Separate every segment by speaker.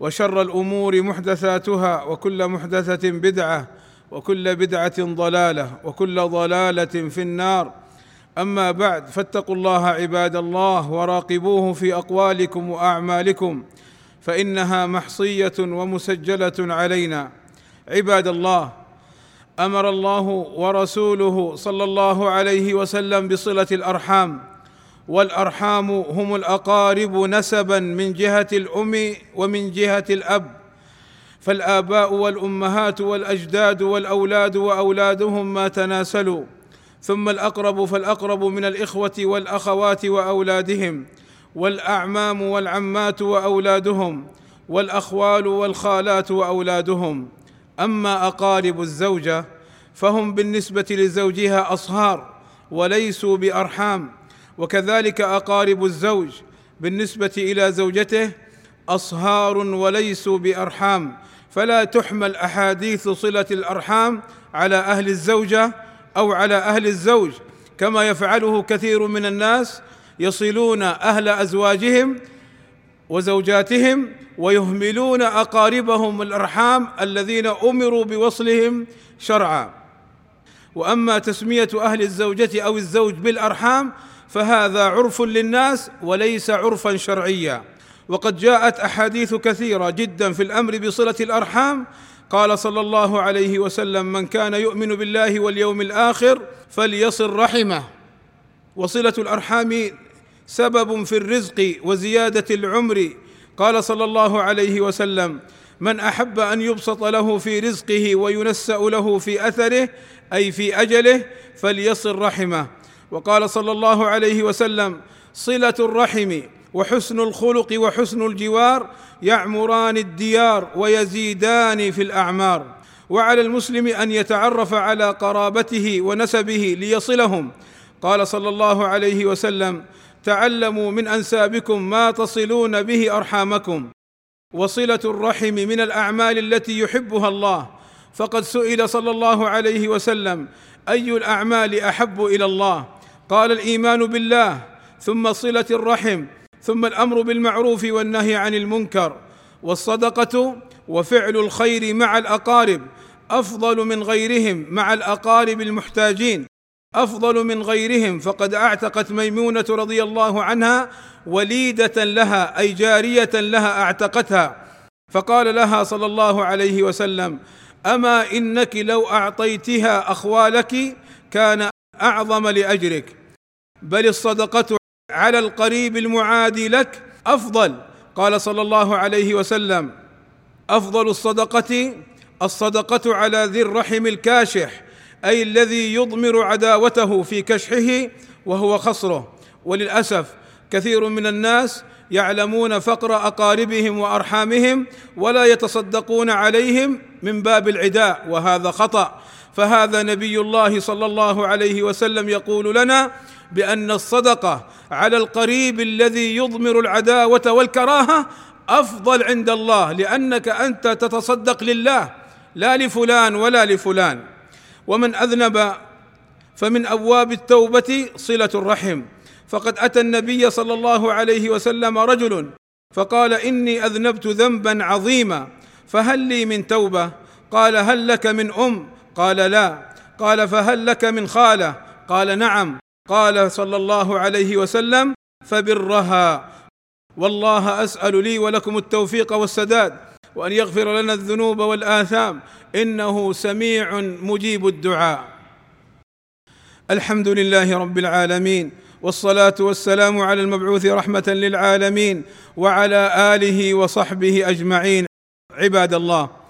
Speaker 1: وشر الأمور محدثاتها وكل محدثة بدعة وكل بدعة ضلالة وكل ضلالة في النار. أما بعد فاتقوا الله عباد الله وراقبوه في أقوالكم وأعمالكم فإنها محصية ومسجلة علينا. عباد الله أمر الله ورسوله صلى الله عليه وسلم بصلة الأرحام والأرحام هم الأقارب نسبا من جهة الأم ومن جهة الأب. فالآباء والأمهات والأجداد والأولاد وأولادهم ما تناسلوا. ثم الأقرب فالأقرب من الإخوة والأخوات وأولادهم. والأعمام والعمات وأولادهم. والأخوال والخالات وأولادهم. أما أقارب الزوجة فهم بالنسبة لزوجها أصهار وليسوا بأرحام. وكذلك أقارب الزوج بالنسبة إلى زوجته أصهار وليسوا بأرحام فلا تحمل أحاديث صلة الأرحام على أهل الزوجة أو على أهل الزوج كما يفعله كثير من الناس يصلون أهل أزواجهم وزوجاتهم ويهملون أقاربهم الأرحام الذين أمروا بوصلهم شرعا. وأما تسمية أهل الزوجة أو الزوج بالأرحام فهذا عرف للناس وليس عرفا شرعيا. وقد جاءت أحاديث كثيرة جدا في الأمر بصلة الأرحام. قال صلى الله عليه وسلم من كان يؤمن بالله واليوم الآخر فليصل رحمه. وصلة الأرحام سبب في الرزق وزيادة العمر. قال صلى الله عليه وسلم من أحب أن يبسط له في رزقه وينسأ له في أثره أي في أجله فليصل رحمه. وقال صلى الله عليه وسلم صلة الرحم وحسن الخلق وحسن الجوار يعمران الديار ويزيدان في الأعمار. وعلى المسلم أن يتعرف على قرابته ونسبه ليصلهم. قال صلى الله عليه وسلم تعلموا من أنسابكم ما تصلون به أرحامكم. وصلة الرحم من الأعمال التي يحبها الله. فقد سئل صلى الله عليه وسلم أي الأعمال أحب إلى الله؟ قال الإيمان بالله ثم صلة الرحم ثم الأمر بالمعروف والنهي عن المنكر والصدقة وفعل الخير مع الأقارب أفضل من غيرهم مع الأقارب المحتاجين أفضل من غيرهم فقد أعتقت ميمونة رضي الله عنها وليدة لها أي جارية لها أعتقتها فقال لها صلى الله عليه وسلم أما إنك لو أعطيتها أخوالك كان أعظم لأجرك بل الصدقة على القريب المعادي لك أفضل. قال صلى الله عليه وسلم أفضل الصدقة الصدقة على ذي الرحم الكاشح أي الذي يضمر عداوته في كشحه وهو خصره. وللأسف كثير من الناس يعلمون فقر أقاربهم وأرحامهم ولا يتصدقون عليهم من باب العداء وهذا خطأ. فهذا نبي الله صلى الله عليه وسلم يقول لنا بأن الصدقة على القريب الذي يضمر العداوة والكراهة أفضل عند الله لأنك أنت تتصدق لله لا لفلان ولا لفلان. ومن أذنب فمن أبواب التوبة صلة الرحم. فقد أتى النبي صلى الله عليه وسلم رجل فقال إني أذنبت ذنبا عظيما فهل لي من توبة؟ قال هل لك من أم؟ قال لا. قال فهل لك من خالة؟ قال نعم. قال صلى الله عليه وسلم فبرها. والله أسأل لي ولكم التوفيق والسداد وأن يغفر لنا الذنوب والآثام. إنه سميع مجيب الدعاء. الحمد لله رب العالمين والصلاة والسلام على المبعوث رحمة للعالمين وعلى آله وصحبه أجمعين. عباد الله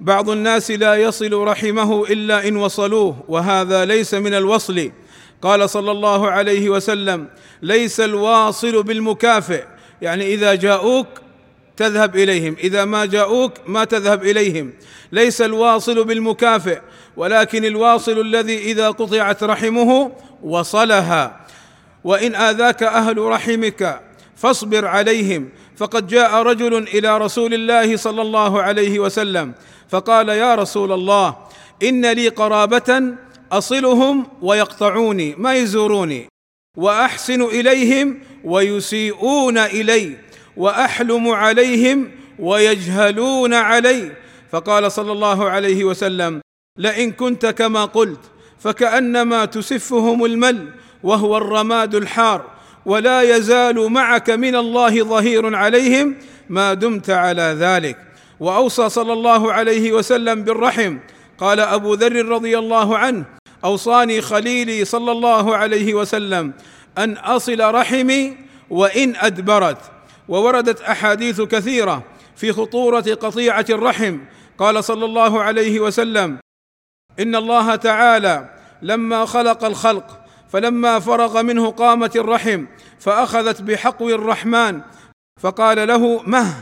Speaker 1: بعض الناس لا يصل رحمه إلا إن وصلوه وهذا ليس من الوصل. قال صلى الله عليه وسلم ليس الواصل بالمكافئ. يعني إذا جاءوك تذهب إليهم إذا ما جاءوك ما تذهب إليهم. ليس الواصل بالمكافئ ولكن الواصل الذي إذا قطعت رحمه وصلها. وإن آذاك أهل رحمك فاصبر عليهم. فقد جاء رجل إلى رسول الله صلى الله عليه وسلم فقال يا رسول الله إن لي قرابة أصلهم ويقطعوني ما يزوروني؟ وأحسن إليهم ويسيئون إلي وأحلم عليهم ويجهلون علي. فقال صلى الله عليه وسلم لئن كنت كما قلت فكأنما تسفهم المل وهو الرماد الحار. ولا يزال معك من الله ظهير عليهم ما دمت على ذلك. وأوصى صلى الله عليه وسلم بالرحم. قال أبو ذر رضي الله عنه أوصاني خليلي صلى الله عليه وسلم أن أصل رحمي وإن أدبرت. ووردت أحاديث كثيرة في خطورة قطيعة الرحم. قال صلى الله عليه وسلم إن الله تعالى لما خلق الخلق فلما فرغ منه قامت الرحم فأخذت بحقو الرحمن. فقال له مه؟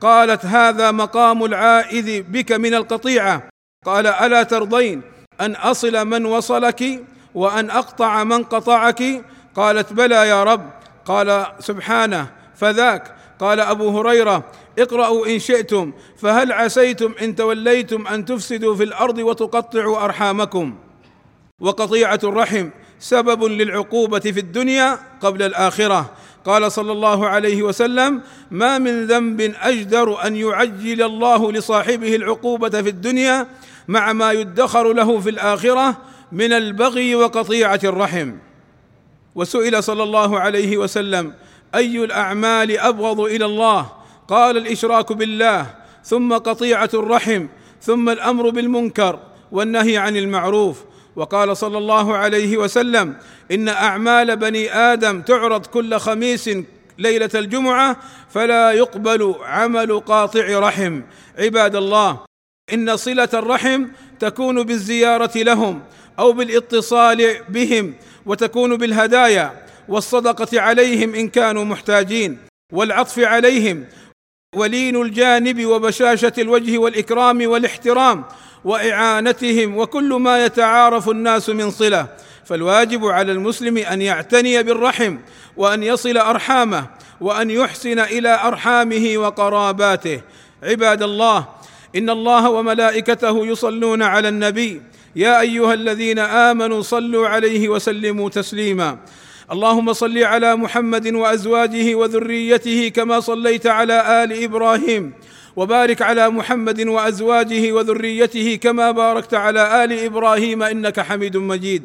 Speaker 1: قالت هذا مقام العائذ بك من القطيعة. قال ألا ترضين أن أصل من وصلك وأن أقطع من قطعك؟ قالت بلى يا رب. قال سبحانه. فذاك. قال أبو هريرة اقرأوا إن شئتم فهل عسيتم إن توليتم أن تفسدوا في الأرض وتقطعوا أرحامكم؟ وقطيعة الرحم. سبب للعقوبة في الدنيا قبل الآخرة. قال صلى الله عليه وسلم ما من ذنب أجدر أن يعجل الله لصاحبه العقوبة في الدنيا مع ما يدخر له في الآخرة من البغي وقطيعة الرحم. وسئل صلى الله عليه وسلم أي الأعمال أبغض إلى الله؟ قال الإشراك بالله ثم قطيعة الرحم ثم الأمر بالمنكر والنهي عن المعروف. وقال صلى الله عليه وسلم إن أعمال بني آدم تعرض كل خميس ليلة الجمعة فلا يقبل عمل قاطع رحم. عباد الله إن صلة الرحم تكون بالزيارة لهم أو بالاتصال بهم وتكون بالهدايا والصدقة عليهم إن كانوا محتاجين والعطف عليهم ولين الجانب وبشاشة الوجه والإكرام والاحترام وإعانتهم وكل ما يتعارف الناس من صلة. فالواجب على المسلم أن يعتني بالرحم وأن يصل أرحامه وأن يحسن إلى أرحامه وقراباته. عباد الله إن الله وملائكته يصلون على النبي. يا أيها الذين آمنوا صلوا عليه وسلموا تسليما. اللهم صل على محمد وأزواجه وذريته كما صليت على آل إبراهيم. وبارك على محمد وأزواجه وذريته كما باركت على آل إبراهيم إنك حميد مجيد.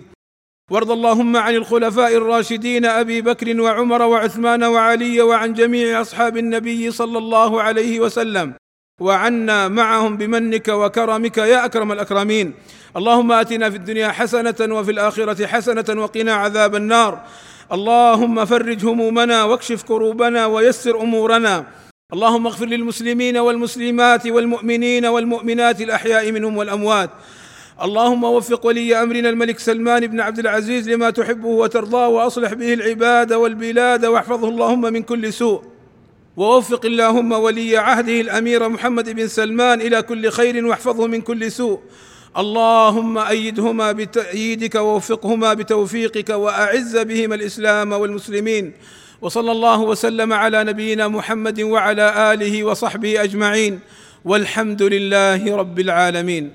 Speaker 1: وارض اللهم عن الخلفاء الراشدين أبي بكر وعمر وعثمان وعلي وعن جميع أصحاب النبي صلى الله عليه وسلم. وعنا معهم بمنك وكرمك يا أكرم الأكرمين. اللهم آتنا في الدنيا حسنة وفي الآخرة حسنة وقنا عذاب النار. اللهم فرج همومنا واكشف كروبنا ويسر أمورنا. اللهم اغفر للمسلمين والمسلمات والمؤمنين والمؤمنات الأحياء منهم والأموات. اللهم وفق ولي أمرنا الملك سلمان بن عبد العزيز لما تحبه وترضاه وأصلح به العباد والبلاد واحفظه اللهم من كل سوء. ووفق اللهم ولي عهده الأمير محمد بن سلمان إلى كل خير واحفظه من كل سوء. اللهم أيدهما بتأييدك ووفقهما بتوفيقك وأعز بهما الإسلام والمسلمين. وصلى الله وسلم على نبينا محمد وعلى آله وصحبه أجمعين والحمد لله رب العالمين